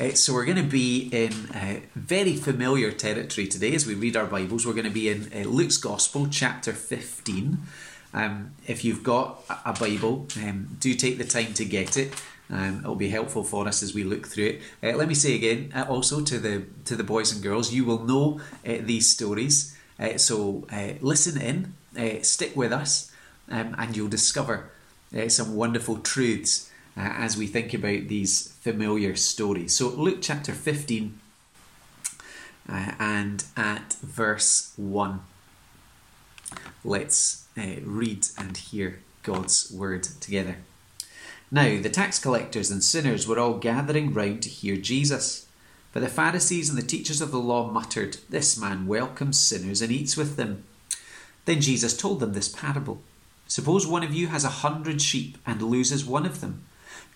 Uh, so we're going to be in uh, very familiar territory today as we read our Bibles. We're going to be in uh, Luke's Gospel, chapter 15. Um, if you've got a Bible, um, do take the time to get it. Um, it'll be helpful for us as we look through it. Uh, let me say again, uh, also to the to the boys and girls, you will know uh, these stories. so listen in, stick with us, um, and you'll discover some wonderful truths uh, as we think about these familiar stories. So, Luke chapter 15 uh, and at verse 1. Let's uh, read and hear God's word together. Now, the tax collectors and sinners were all gathering round to hear Jesus. But the Pharisees and the teachers of the law muttered, This man welcomes sinners and eats with them. Then Jesus told them this parable Suppose one of you has a hundred sheep and loses one of them.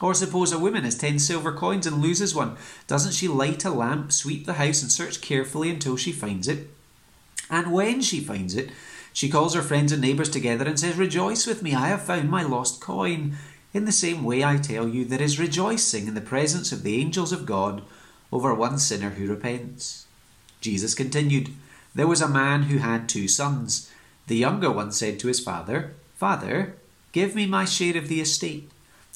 Or suppose a woman has ten silver coins and loses one. Doesn't she light a lamp, sweep the house, and search carefully until she finds it? And when she finds it, she calls her friends and neighbours together and says, Rejoice with me, I have found my lost coin. In the same way, I tell you, there is rejoicing in the presence of the angels of God over one sinner who repents. Jesus continued, There was a man who had two sons. The younger one said to his father, Father, give me my share of the estate.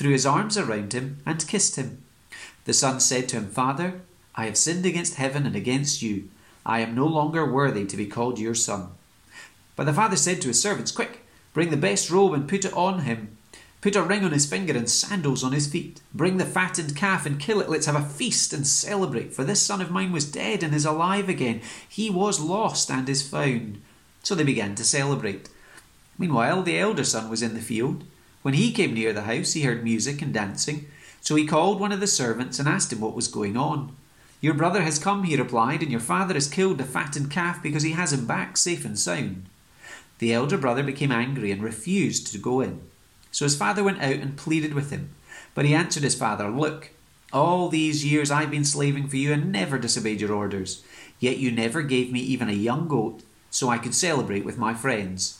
threw his arms around him, and kissed him. The son said to him, Father, I have sinned against heaven and against you. I am no longer worthy to be called your son. But the father said to his servants, Quick, bring the best robe and put it on him. Put a ring on his finger and sandals on his feet. Bring the fattened calf and kill it. Let's have a feast and celebrate. For this son of mine was dead and is alive again. He was lost and is found. So they began to celebrate. Meanwhile, the elder son was in the field. When he came near the house, he heard music and dancing. So he called one of the servants and asked him what was going on. Your brother has come, he replied, and your father has killed the fattened calf because he has him back safe and sound. The elder brother became angry and refused to go in. So his father went out and pleaded with him. But he answered his father, Look, all these years I've been slaving for you and never disobeyed your orders. Yet you never gave me even a young goat so I could celebrate with my friends.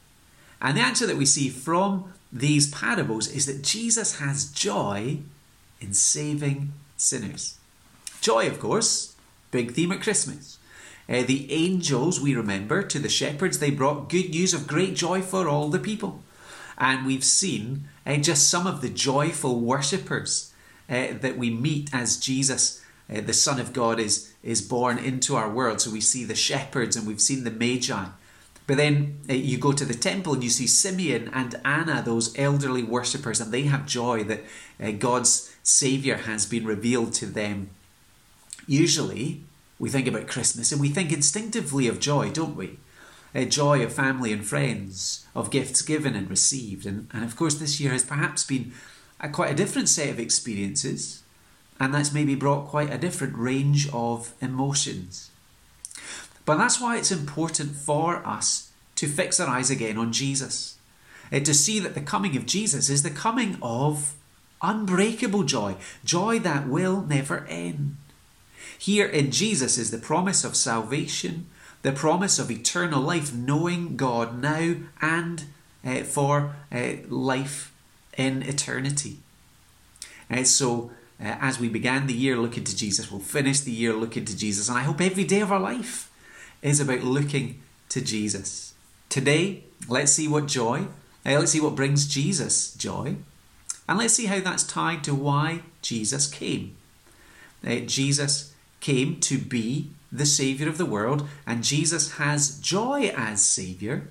And the answer that we see from these parables is that Jesus has joy in saving sinners. Joy, of course, big theme at Christmas. Uh, the angels, we remember, to the shepherds, they brought good news of great joy for all the people. And we've seen uh, just some of the joyful worshippers uh, that we meet as Jesus, uh, the Son of God, is, is born into our world. So we see the shepherds and we've seen the Magi. But then uh, you go to the temple and you see Simeon and Anna, those elderly worshippers, and they have joy that uh, God's Saviour has been revealed to them. Usually, we think about Christmas and we think instinctively of joy, don't we? uh, joy of family and friends, of gifts given and received. And, and of course, this year has perhaps been a, quite a different set of experiences, and that's maybe brought quite a different range of emotions. But that's why it's important for us to fix our eyes again on Jesus, uh, to see that the coming of Jesus is the coming of unbreakable joy, joy that will never end. Here in Jesus is the promise of salvation, the promise of eternal life, knowing God now and uh, for uh, life in eternity. Uh, so, uh, as we began the year looking to Jesus, we'll finish the year looking to Jesus, and I hope every day of our life is about looking to Jesus. Today, let's see what joy, uh, let's see what brings Jesus joy, and let's see how that's tied to why Jesus came. Uh, Jesus came to be the Saviour of the world, and Jesus has joy as Saviour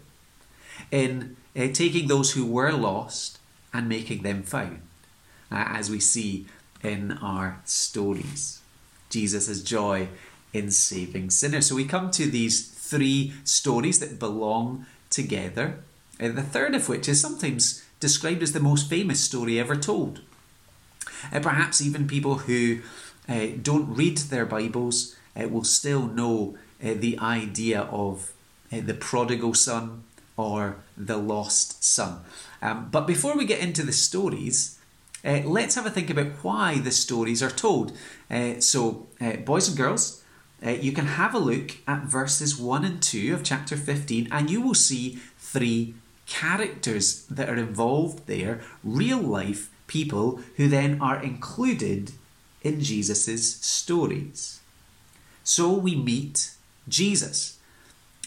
in uh, taking those who were lost and making them found, as we see in our stories. Jesus joy in saving sinners. So we come to these three stories that belong together, uh, the third of which is sometimes described as the most famous story ever told. Uh, perhaps even people who uh, don't read their Bibles uh, will still know uh, the idea of uh, the prodigal son or the lost son. Um, but before we get into the stories, uh, let's have a think about why the stories are told. So, boys and girls, uh, you can have a look at verses 1 and 2 of chapter 15, and you will see three characters that are involved there, real life people who then are included in Jesus' stories. So we meet Jesus.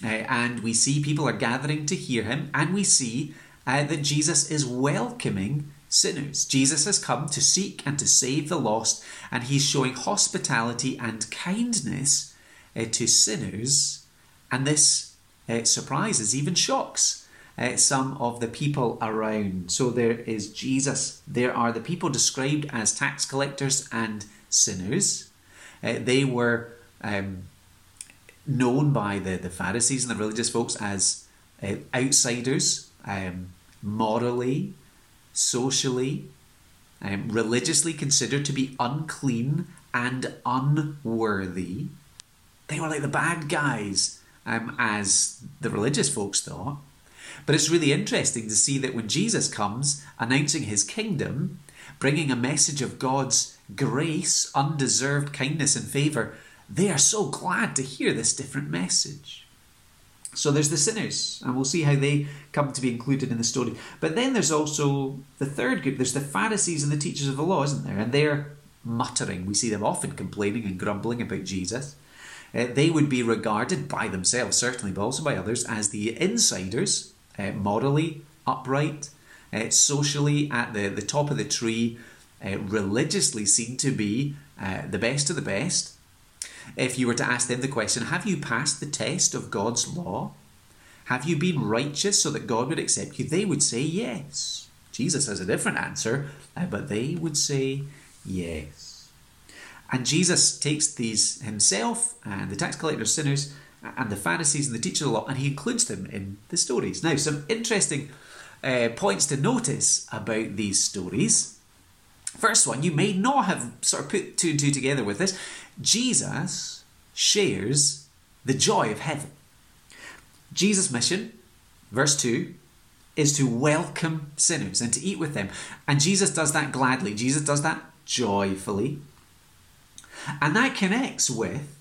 Uh, and we see people are gathering to hear him, and we see uh, that Jesus is welcoming sinners. Jesus has come to seek and to save the lost, and he's showing hospitality and kindness uh, to sinners. And this uh, surprises, even shocks uh, some of the people around. So there is Jesus. There are the people described as tax collectors and sinners. Uh, they were um, known by the, the Pharisees and the religious folks as uh, outsiders, um, morally, socially, um, religiously considered to be unclean and unworthy. They were like the bad guys, um, as the religious folks thought. But it's really interesting to see that when Jesus comes announcing his kingdom, bringing a message of God's grace, undeserved kindness, and favour, they are so glad to hear this different message. So there's the sinners, and we'll see how they come to be included in the story. But then there's also the third group. There's the Pharisees and the teachers of the law, isn't there? And they're muttering. We see them often complaining and grumbling about Jesus. Uh, they would be regarded by themselves, certainly, but also by others, as the insiders, uh, morally upright, uh, socially at the, the top of the tree, uh, religiously seen to be uh, the best of the best, if you were to ask them the question, Have you passed the test of God's law? Have you been righteous so that God would accept you? They would say yes. Jesus has a different answer, uh, but they would say yes. And Jesus takes these himself and the tax collectors, sinners, and the Pharisees and the teachers of the law, and he includes them in the stories. Now, some interesting uh, points to notice about these stories. First one, you may not have sort of put two and two together with this. Jesus shares the joy of heaven. Jesus' mission, verse 2, is to welcome sinners and to eat with them. And Jesus does that gladly, Jesus does that joyfully. And that connects with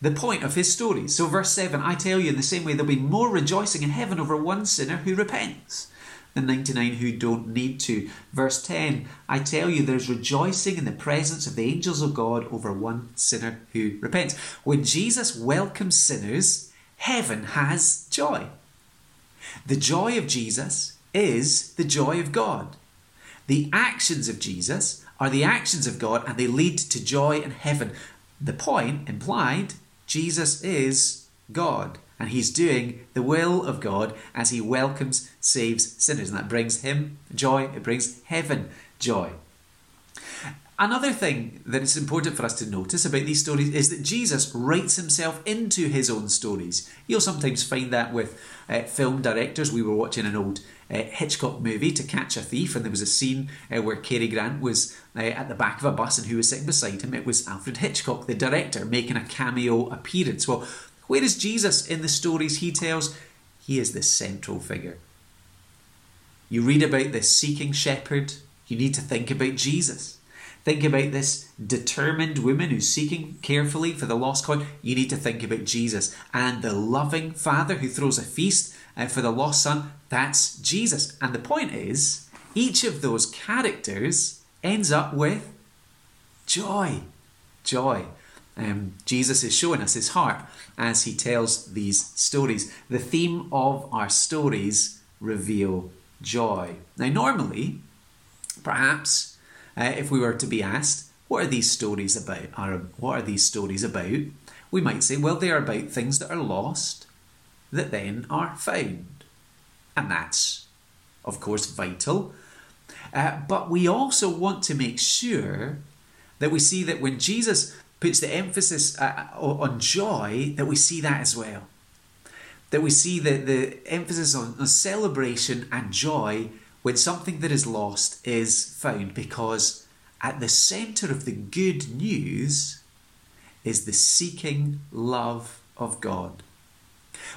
the point of his story. So, verse 7 I tell you, in the same way, there'll be more rejoicing in heaven over one sinner who repents the 99 who don't need to. Verse 10 I tell you, there's rejoicing in the presence of the angels of God over one sinner who repents. When Jesus welcomes sinners, heaven has joy. The joy of Jesus is the joy of God. The actions of Jesus are the actions of God and they lead to joy in heaven. The point implied Jesus is God and he's doing the will of God as he welcomes, saves sinners. And that brings him joy, it brings heaven joy. Another thing that is important for us to notice about these stories is that Jesus writes himself into his own stories. You'll sometimes find that with uh, film directors. We were watching an old uh, Hitchcock movie, To Catch a Thief, and there was a scene uh, where Cary Grant was uh, at the back of a bus and who was sitting beside him? It was Alfred Hitchcock, the director, making a cameo appearance. Well, where is Jesus in the stories he tells? He is the central figure. You read about this seeking shepherd, you need to think about Jesus. Think about this determined woman who's seeking carefully for the lost coin. You need to think about Jesus and the loving father who throws a feast uh, for the lost son. That's Jesus. And the point is, each of those characters ends up with joy. Joy. Um, Jesus is showing us his heart as he tells these stories. The theme of our stories reveal joy. Now, normally, perhaps uh, if we were to be asked, what are these stories about? Are, what are these stories about? We might say, well, they are about things that are lost that then are found. And that's, of course, vital. Uh, but we also want to make sure that we see that when Jesus puts the emphasis uh, on joy, that we see that as well. That we see the, the emphasis on, on celebration and joy when something that is lost is found because at the center of the good news is the seeking love of God.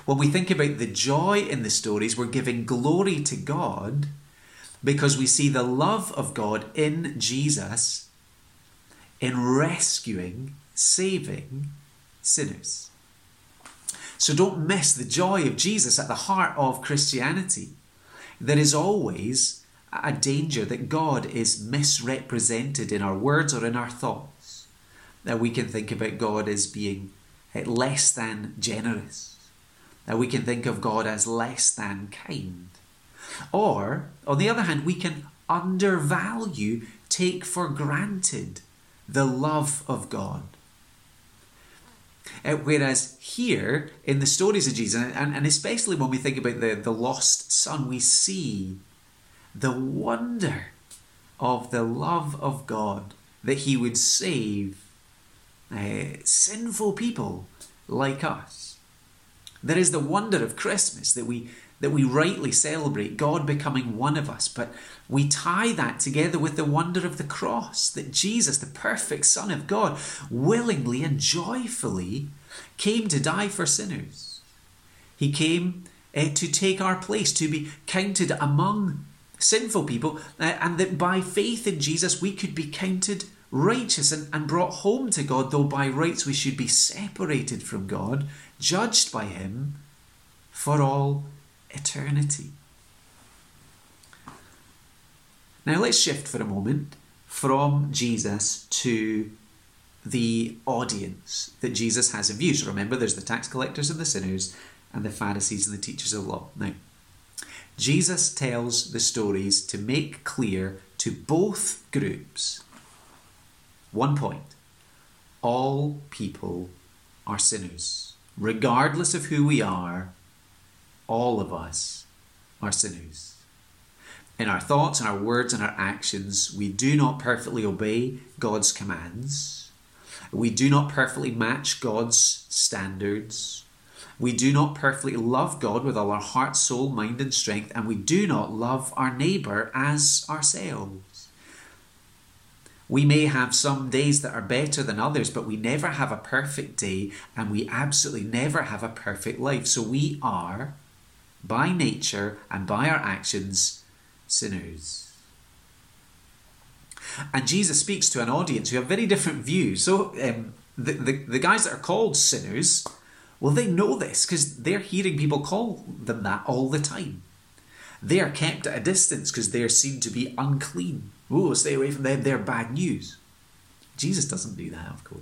When we think about the joy in the stories, we're giving glory to God because we see the love of God in Jesus in rescuing, saving sinners. So don't miss the joy of Jesus at the heart of Christianity there is always a danger that God is misrepresented in our words or in our thoughts. That we can think about God as being eh, less than generous. That we can think of God as less than kind. Or, on the other hand, we can undervalue, take for granted the love of God. Uh, whereas here in the stories of Jesus, and, and especially when we think about the, the lost son, we see the wonder of the love of God that he would save uh, sinful people like us. There is the wonder of Christmas that we that we rightly celebrate God becoming one of us, but we tie that together with the wonder of the cross that Jesus, the perfect Son of God, willingly and joyfully came to die for sinners. He came uh, to take our place, to be counted among sinful people, uh, and that by faith in Jesus we could be counted righteous and, and brought home to God, though by rights we should be separated from God, judged by Him for all eternity. Now let's shift for a moment from Jesus to the audience that Jesus has in view. So remember, there's the tax collectors and the sinners, and the Pharisees and the teachers of law. Now, Jesus tells the stories to make clear to both groups one point all people are sinners. Regardless of who we are, all of us are sinners. In our thoughts and our words and our actions, we do not perfectly obey God's commands. We do not perfectly match God's standards. We do not perfectly love God with all our heart, soul, mind, and strength, and we do not love our neighbour as ourselves. We may have some days that are better than others, but we never have a perfect day, and we absolutely never have a perfect life. So we are by nature and by our actions, sinners. And Jesus speaks to an audience who have very different views. So um, the, the, the guys that are called sinners, well, they know this because they're hearing people call them that all the time. They are kept at a distance because they are seen to be unclean. Oh, stay away from them, they're bad news. Jesus doesn't do that, of course.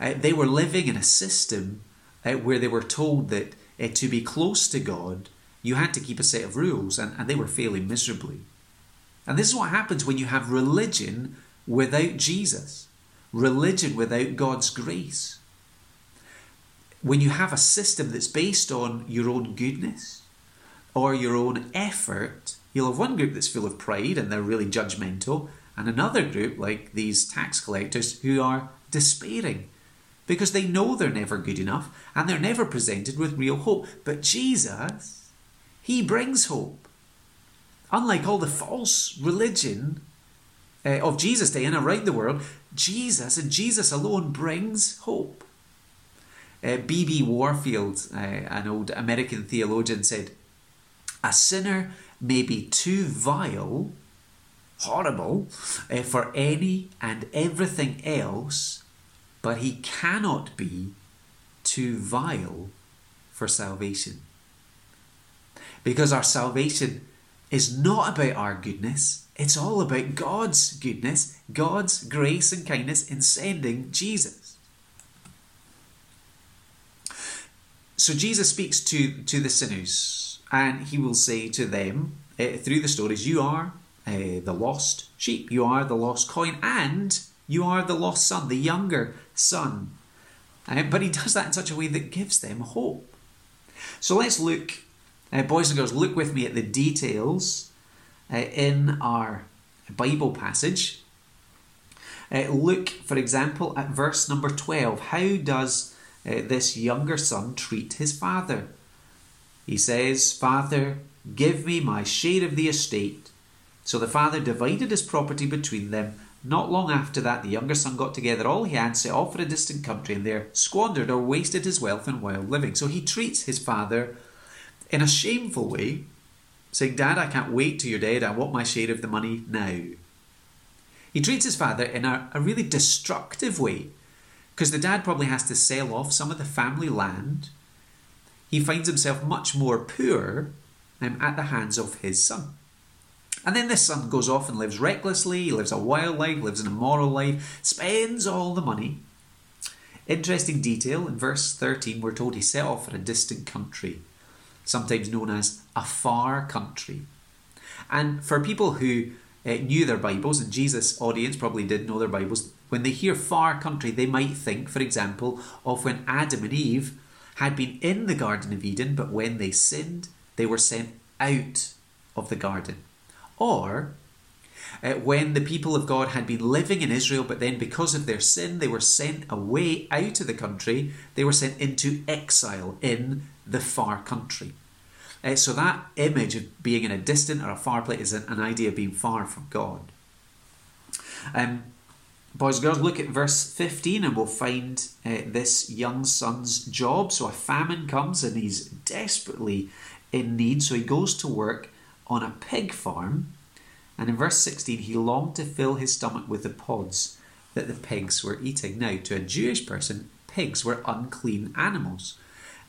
Uh, they were living in a system uh, where they were told that uh, to be close to God, you had to keep a set of rules, and, and they were failing miserably. And this is what happens when you have religion without Jesus, religion without God's grace. When you have a system that's based on your own goodness or your own effort, you'll have one group that's full of pride and they're really judgmental, And another group, like these tax collectors, who are despairing because they know they're never good enough and they're never presented with real hope. But Jesus, He brings hope. Unlike all the false religion uh, of Jesus' day and around the world, Jesus and Jesus alone brings hope. B.B. Uh, Warfield, uh, an old American theologian, said, A sinner may be too vile, horrible, uh, for any and everything else but he cannot be too vile for salvation. Because our salvation is not about our goodness, it's all about God's goodness, God's grace and kindness in sending Jesus. So Jesus speaks to, to the sinners, and he will say to them uh, through the stories, You are uh, the lost sheep, you are the lost coin, and you are the lost son, the younger son. Uh, but he does that in such a way that gives them hope. So let's look, uh, boys and girls, look with me at the details uh, in our Bible passage. Look, for example, at verse number 12. How does this younger son treat his father? He says, Father, give me my share of the estate. So the father divided his property between them. Not long after that, the younger son got together all he had, set off for a distant country, and there squandered or wasted his wealth in wild living. So he treats his father in a shameful way, saying, Dad, I can't wait till you're dead. I want my share of the money now. He treats his father in a, a really destructive way because the dad probably has to sell off some of the family land. He finds himself much more poor um, at the hands of his son. And then this son goes off and lives recklessly, he lives a wild life, lives an immoral life, spends all the money. Interesting detail in verse 13, we're told he set off for a distant country, sometimes known as a far country. And for people who uh, knew their Bibles, and Jesus' audience probably did know their Bibles, when they hear far country, they might think, for example, of when Adam and Eve had been in the Garden of Eden, but when they sinned, they were sent out of the garden. Or uh, when the people of God had been living in Israel, but then because of their sin, they were sent away out of the country, they were sent into exile in the far country. Uh, so that image of being in a distant or a far place is an, an idea of being far from God. Um, boys and girls, look at verse 15 and we'll find uh, this young son's job. So a famine comes and he's desperately in need, so he goes to work on a pig farm, and in verse 16, he longed to fill his stomach with the pods that the pigs were eating. Now, to a Jewish person, pigs were unclean animals.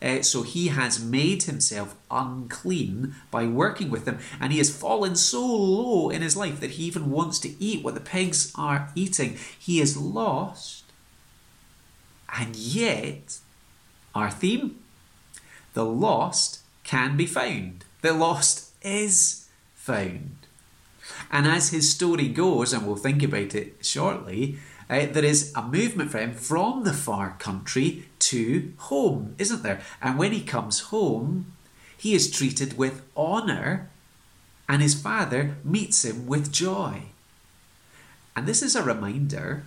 Uh, so he has made himself unclean by working with them, and he has fallen so low in his life that he even wants to eat what the pigs are eating. He is lost, and yet, our theme the lost can be found. The lost is found. And as his story goes, and we'll think about it shortly, uh, there is a movement for him from the far country to home, isn't there? And when he comes home, he is treated with honour, and his father meets him with joy. And this is a reminder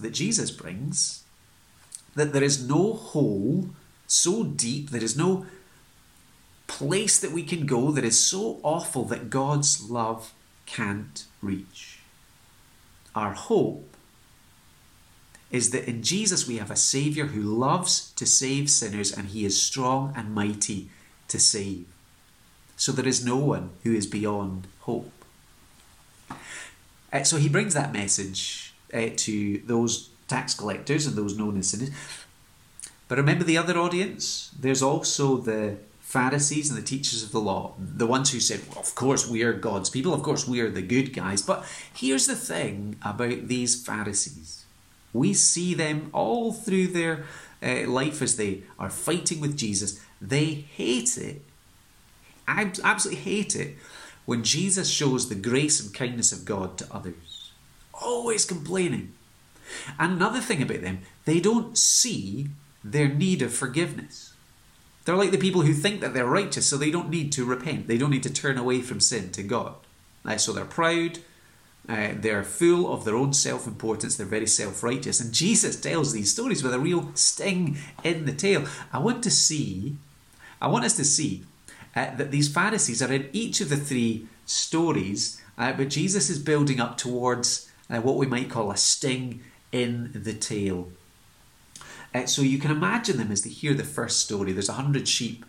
that Jesus brings that there is no hole so deep, there is no place that we can go that is so awful that God's love can't reach. Our hope is that in Jesus we have a Saviour who loves to save sinners and he is strong and mighty to save. So there is no one who is beyond hope. Uh, so he brings that message uh, to those tax collectors and those known as sinners. But remember the other audience? There's also the Pharisees and the teachers of the law, the ones who said, well, of course, we are God's people, of course, we are the good guys. But here's the thing about these Pharisees we see them all through their uh, life as they are fighting with Jesus. They hate it, I absolutely hate it, when Jesus shows the grace and kindness of God to others. Always complaining. And another thing about them, they don't see their need of forgiveness. They're like the people who think that they're righteous, so they don't need to repent. They don't need to turn away from sin to God. so they're proud, Uh, they're full of their own self importance. They're very self righteous. And Jesus tells these stories with a real sting in the tail. I want to see, I want us to see uh, that these Pharisees are in each of the three stories, uh, but Jesus is building up towards uh, what we might call a sting in the tail. Uh, so you can imagine them as they hear the first story. There's a hundred sheep,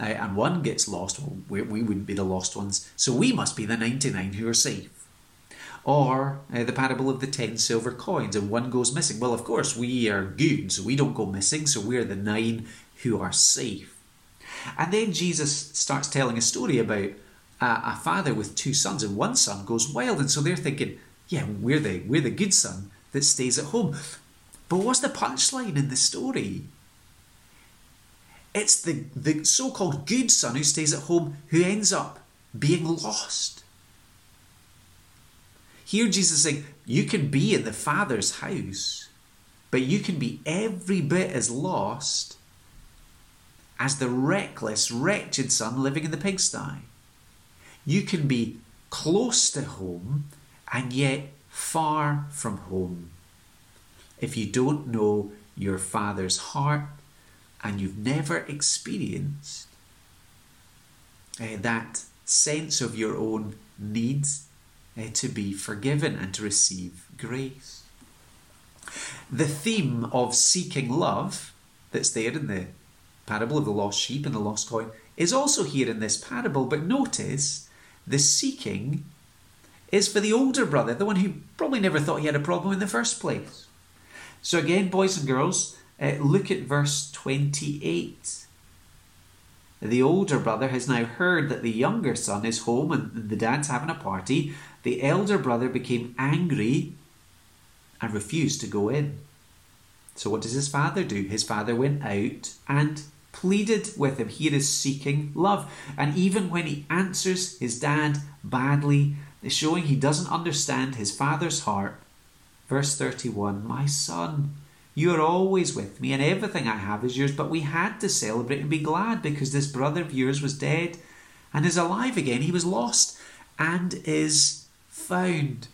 uh, and one gets lost. Well, we, we wouldn't be the lost ones, so we must be the 99 who are safe. Or uh, the parable of the 10 silver coins, and one goes missing. Well, of course, we are good, so we don't go missing, so we're the nine who are safe. And then Jesus starts telling a story about a father with two sons, and one son goes wild, and so they're thinking, yeah, we're the we're the good son that stays at home. But what's the punchline in the story? It's the, the so called good son who stays at home who ends up being lost. Here, Jesus is saying, You can be in the Father's house, but you can be every bit as lost as the reckless, wretched son living in the pigsty. You can be close to home and yet far from home. If you don't know your Father's heart and you've never experienced uh, that sense of your own needs uh, to be forgiven and to receive grace. The theme of seeking love that's there in the parable of the lost sheep and the lost coin is also here in this parable, but notice the seeking is for the older brother, the one who probably never thought he had a problem in the first place. So, again, boys and girls, uh, look at verse 28. The older brother has now heard that the younger son is home and the dad's having a party. The elder brother became angry and refused to go in. So, what does his father do? His father went out and pleaded with him. He is seeking love. And even when he answers his dad badly, showing he doesn't understand his father's heart, verse 31 My son, you are always with me, and everything I have is yours. But we had to celebrate and be glad because this brother of yours was dead and is alive again. He was lost and is found.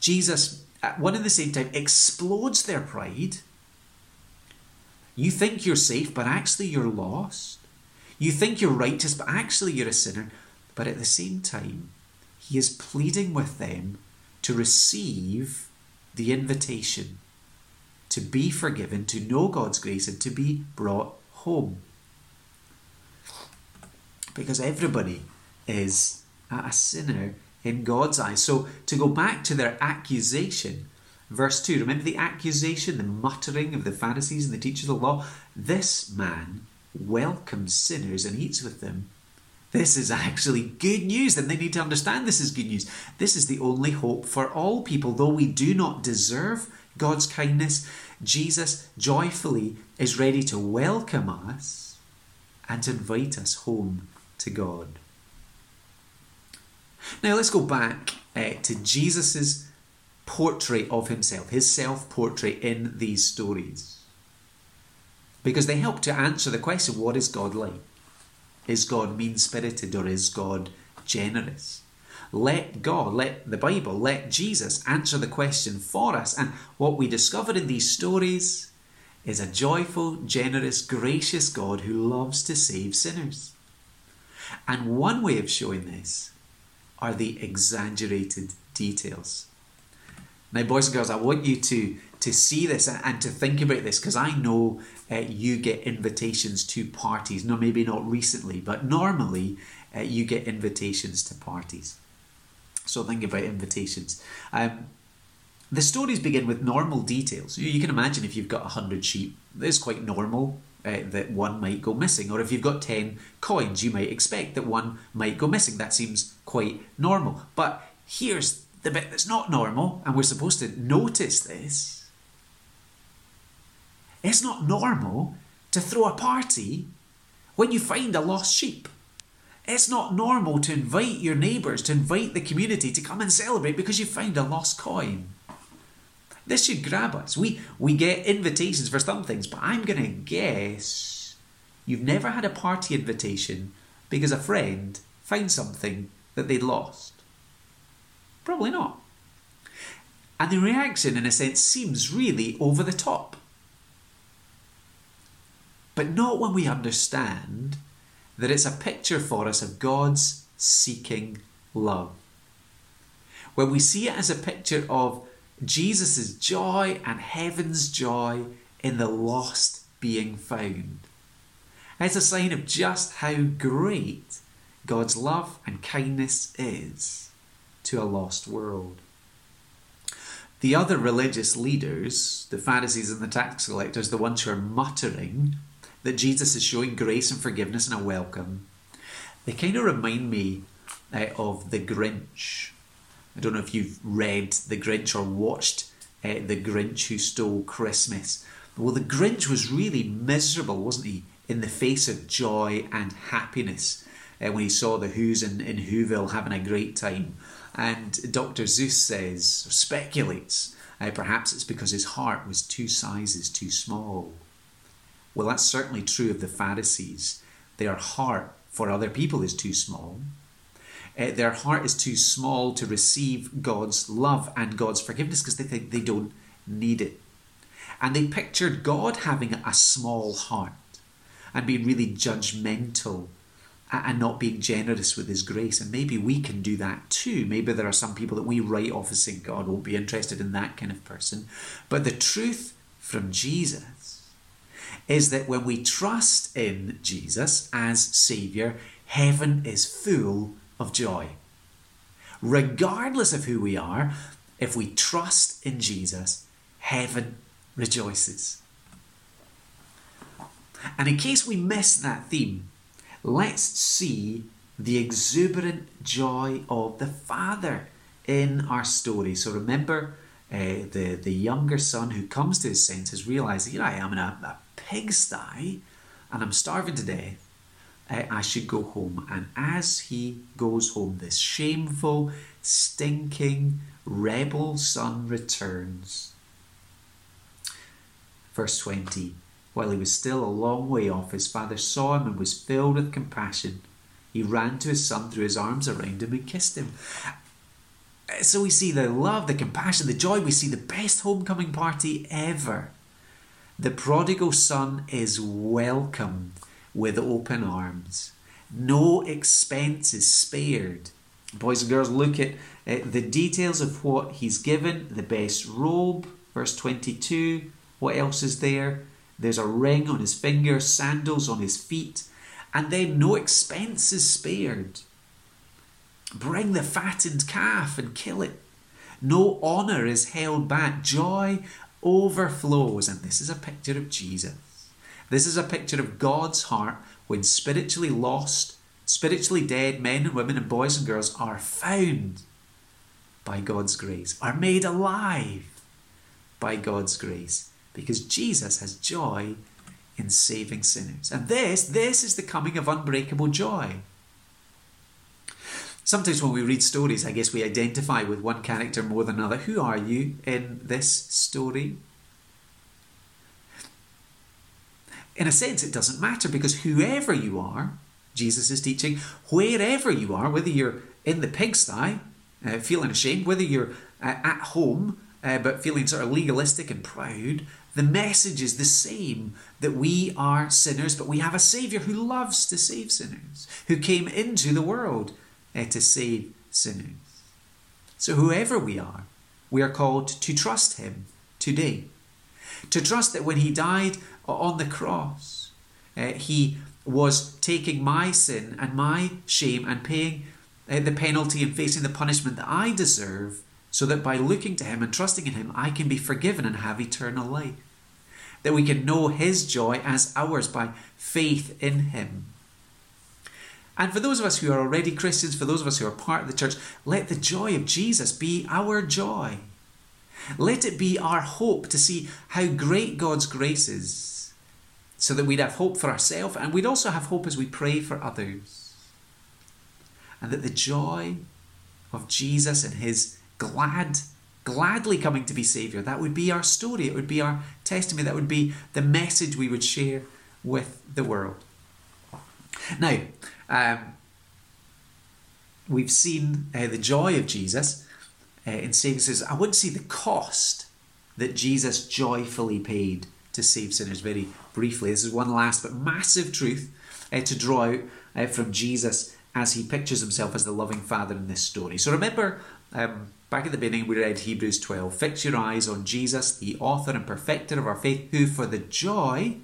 Jesus, at one and the same time, explodes their pride you think you're safe, but actually you're lost. You think you're righteous, but actually you're a sinner. But at the same time, he is pleading with them to receive the invitation to be forgiven, to know God's grace, and to be brought home. Because everybody is a sinner in God's eyes. So to go back to their accusation, Verse 2 Remember the accusation, the muttering of the Pharisees and the teachers of the law? This man welcomes sinners and eats with them. This is actually good news, and they need to understand this is good news. This is the only hope for all people. Though we do not deserve God's kindness, Jesus joyfully is ready to welcome us and invite us home to God. Now let's go back uh, to Jesus's portrait of himself, his self portrait in these stories. Because they help to answer the question what is God like? Is God mean spirited or is God generous? Let God, let the Bible, let Jesus answer the question for us. And what we discover in these stories is a joyful, generous, gracious God who loves to save sinners. And one way of showing this are the exaggerated details. Now, boys and girls, I want you to to see this and to think about this because I know uh, you get invitations to parties. No, maybe not recently, but normally uh, you get invitations to parties. So think about invitations. Um, the stories begin with normal details. You, you can imagine if you've got a hundred sheep, it's quite normal uh, that one might go missing. Or if you've got 10 coins, you might expect that one might go missing. That seems quite normal. But here's the bit that's not normal, and we're supposed to notice this. It's not normal to throw a party when you find a lost sheep. It's not normal to invite your neighbours, to invite the community to come and celebrate because you found a lost coin. This should grab us. We, we get invitations for some things, but I'm going to guess you've never had a party invitation because a friend found something that they'd lost. Probably not. And the reaction, in a sense, seems really over the top. But not when we understand that it's a picture for us of God's seeking love. When we see it as a picture of Jesus' joy and heaven's joy in the lost being found. It's a sign of just how great God's love and kindness is to a lost world. The other religious leaders, the Pharisees and the tax collectors, the ones who are muttering that Jesus is showing grace and forgiveness and a welcome, they kind of remind me uh, of the Grinch. I don't know if you've read The Grinch or watched uh, The Grinch Who Stole Christmas. Well, the Grinch was really miserable, wasn't he, in the face of joy and happiness uh, when he saw the Who's in, in Whoville having a great time. And Dr. Seuss says, speculates, uh, perhaps it's because his heart was two sizes too small. Well, that's certainly true of the Pharisees. Their heart for other people is too small. Uh, their heart is too small to receive God's love and God's forgiveness because they think they don't need it. And they pictured God having a small heart and being really judgmental and not being generous with his grace. And maybe we can do that too. Maybe there are some people that we write off as saying God won't be interested in that kind of person. But the truth from Jesus is that when we trust in Jesus as Saviour, heaven is full of joy. Regardless of who we are, if we trust in Jesus, heaven rejoices. And in case we miss that theme, let's see the exuberant joy of the Father in our story. So remember uh, the, the younger son who comes to his senses, realizing, here I am in a, a pigsty and I'm starving to death. Uh, I should go home. And as he goes home, this shameful, stinking, rebel son returns. Verse 20 while he was still a long way off, his father saw him and was filled with compassion. He ran to his son, threw his arms around him, and kissed him. So we see the love, the compassion, the joy. We see the best homecoming party ever. The prodigal son is welcomed with open arms. No expense is spared. Boys and girls, look at uh, the details of what he's given the best robe, verse 22. What else is there? There's a ring on his finger, sandals on his feet, and then no expense is spared. Bring the fattened calf and kill it. No honour is held back. Joy overflows. And this is a picture of Jesus. This is a picture of God's heart when spiritually lost, spiritually dead men and women and boys and girls are found by God's grace, are made alive by God's grace because Jesus has joy in saving sinners. And this, this is the coming of unbreakable joy. Sometimes when we read stories, I guess we identify with one character more than another. Who are you in this story? In a sense, it doesn't matter because whoever you are, Jesus is teaching, wherever you are, whether you're in the pigsty, uh, feeling ashamed, whether you're uh, at home, uh, but feeling sort of legalistic and proud, the message is the same that we are sinners, but we have a Saviour who loves to save sinners, who came into the world uh, to save sinners. So, whoever we are, we are called to trust Him today. To trust that when He died on the cross, uh, He was taking my sin and my shame and paying uh, the penalty and facing the punishment that I deserve so that by looking to Him and trusting in Him, I can be forgiven and have eternal life. That we can know His joy as ours by faith in Him. And for those of us who are already Christians, for those of us who are part of the church, let the joy of Jesus be our joy. Let it be our hope to see how great God's grace is, so that we'd have hope for ourselves and we'd also have hope as we pray for others. And that the joy of Jesus and His glad, gladly coming to be Saviour. That would be our story, it would be our testimony, that would be the message we would share with the world. Now, um, we've seen uh, the joy of Jesus. uh, in saving says, I to see the cost that Jesus joyfully paid to save sinners. Very briefly, this is one last but massive truth uh, to draw out uh, from Jesus as he pictures himself as the loving Father in this story. So remember, um, back at the beginning, we read Hebrews 12 Fix your eyes on Jesus, the author and perfecter of our faith, who for the joy,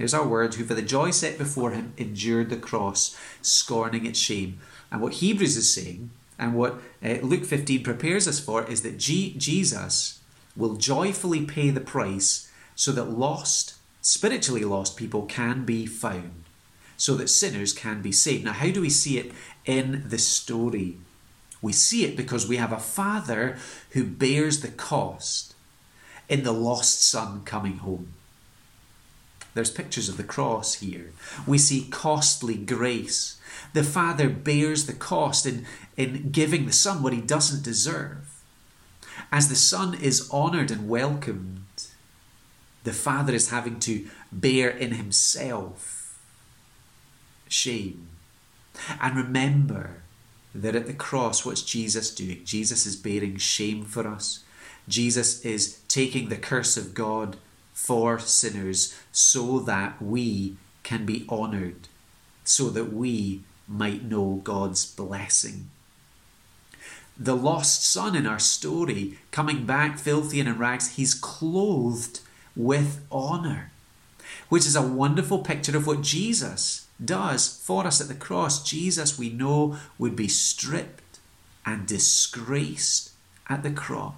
here's our word, who for the joy set before him endured the cross, scorning its shame. And what Hebrews is saying, and what uh, Luke 15 prepares us for, is that G- Jesus will joyfully pay the price so that lost, spiritually lost people can be found so that sinners can be saved. Now, how do we see it in the story? We see it because we have a father who bears the cost in the lost son coming home. There's pictures of the cross here. We see costly grace. The father bears the cost in, in giving the son what he doesn't deserve. As the son is honoured and welcomed, the father is having to bear in himself shame. And remember that at the cross, what's Jesus doing? Jesus is bearing shame for us. Jesus is taking the curse of God for sinners so that we can be honoured, so that we might know God's blessing. The lost son in our story, coming back filthy and in rags, he's clothed with honour, which is a wonderful picture of what Jesus does for us at the cross, Jesus, we know, would be stripped and disgraced at the cross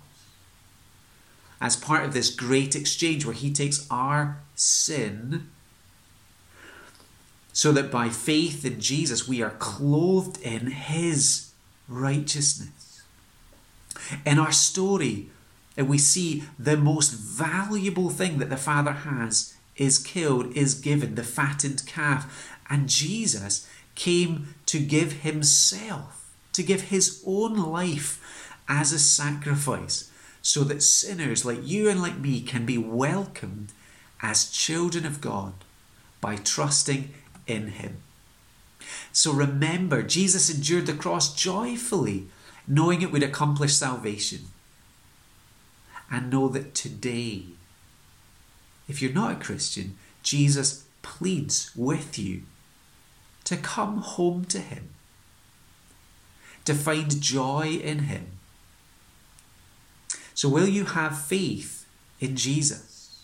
as part of this great exchange where he takes our sin so that by faith in Jesus we are clothed in his righteousness. In our story, we see the most valuable thing that the Father has is killed, is given, the fattened calf. And Jesus came to give himself, to give his own life as a sacrifice, so that sinners like you and like me can be welcomed as children of God by trusting in him. So remember, Jesus endured the cross joyfully, knowing it would accomplish salvation. And know that today, if you're not a Christian, Jesus pleads with you to come home to Him, to find joy in Him. So, will you have faith in Jesus?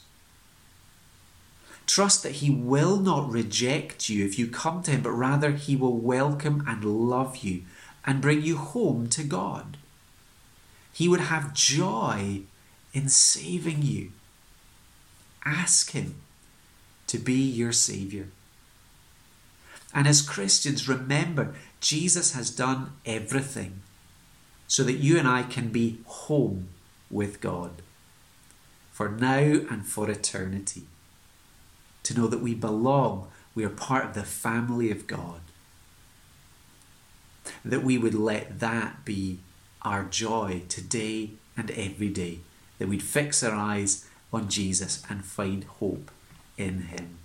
Trust that He will not reject you if you come to Him, but rather He will welcome and love you and bring you home to God. He would have joy in saving you. Ask Him to be your Saviour. And as Christians, remember, Jesus has done everything so that you and I can be home with God for now and for eternity. To know that we belong, we are part of the family of God. That we would let that be our joy today and every day. That we'd fix our eyes on Jesus and find hope in Him.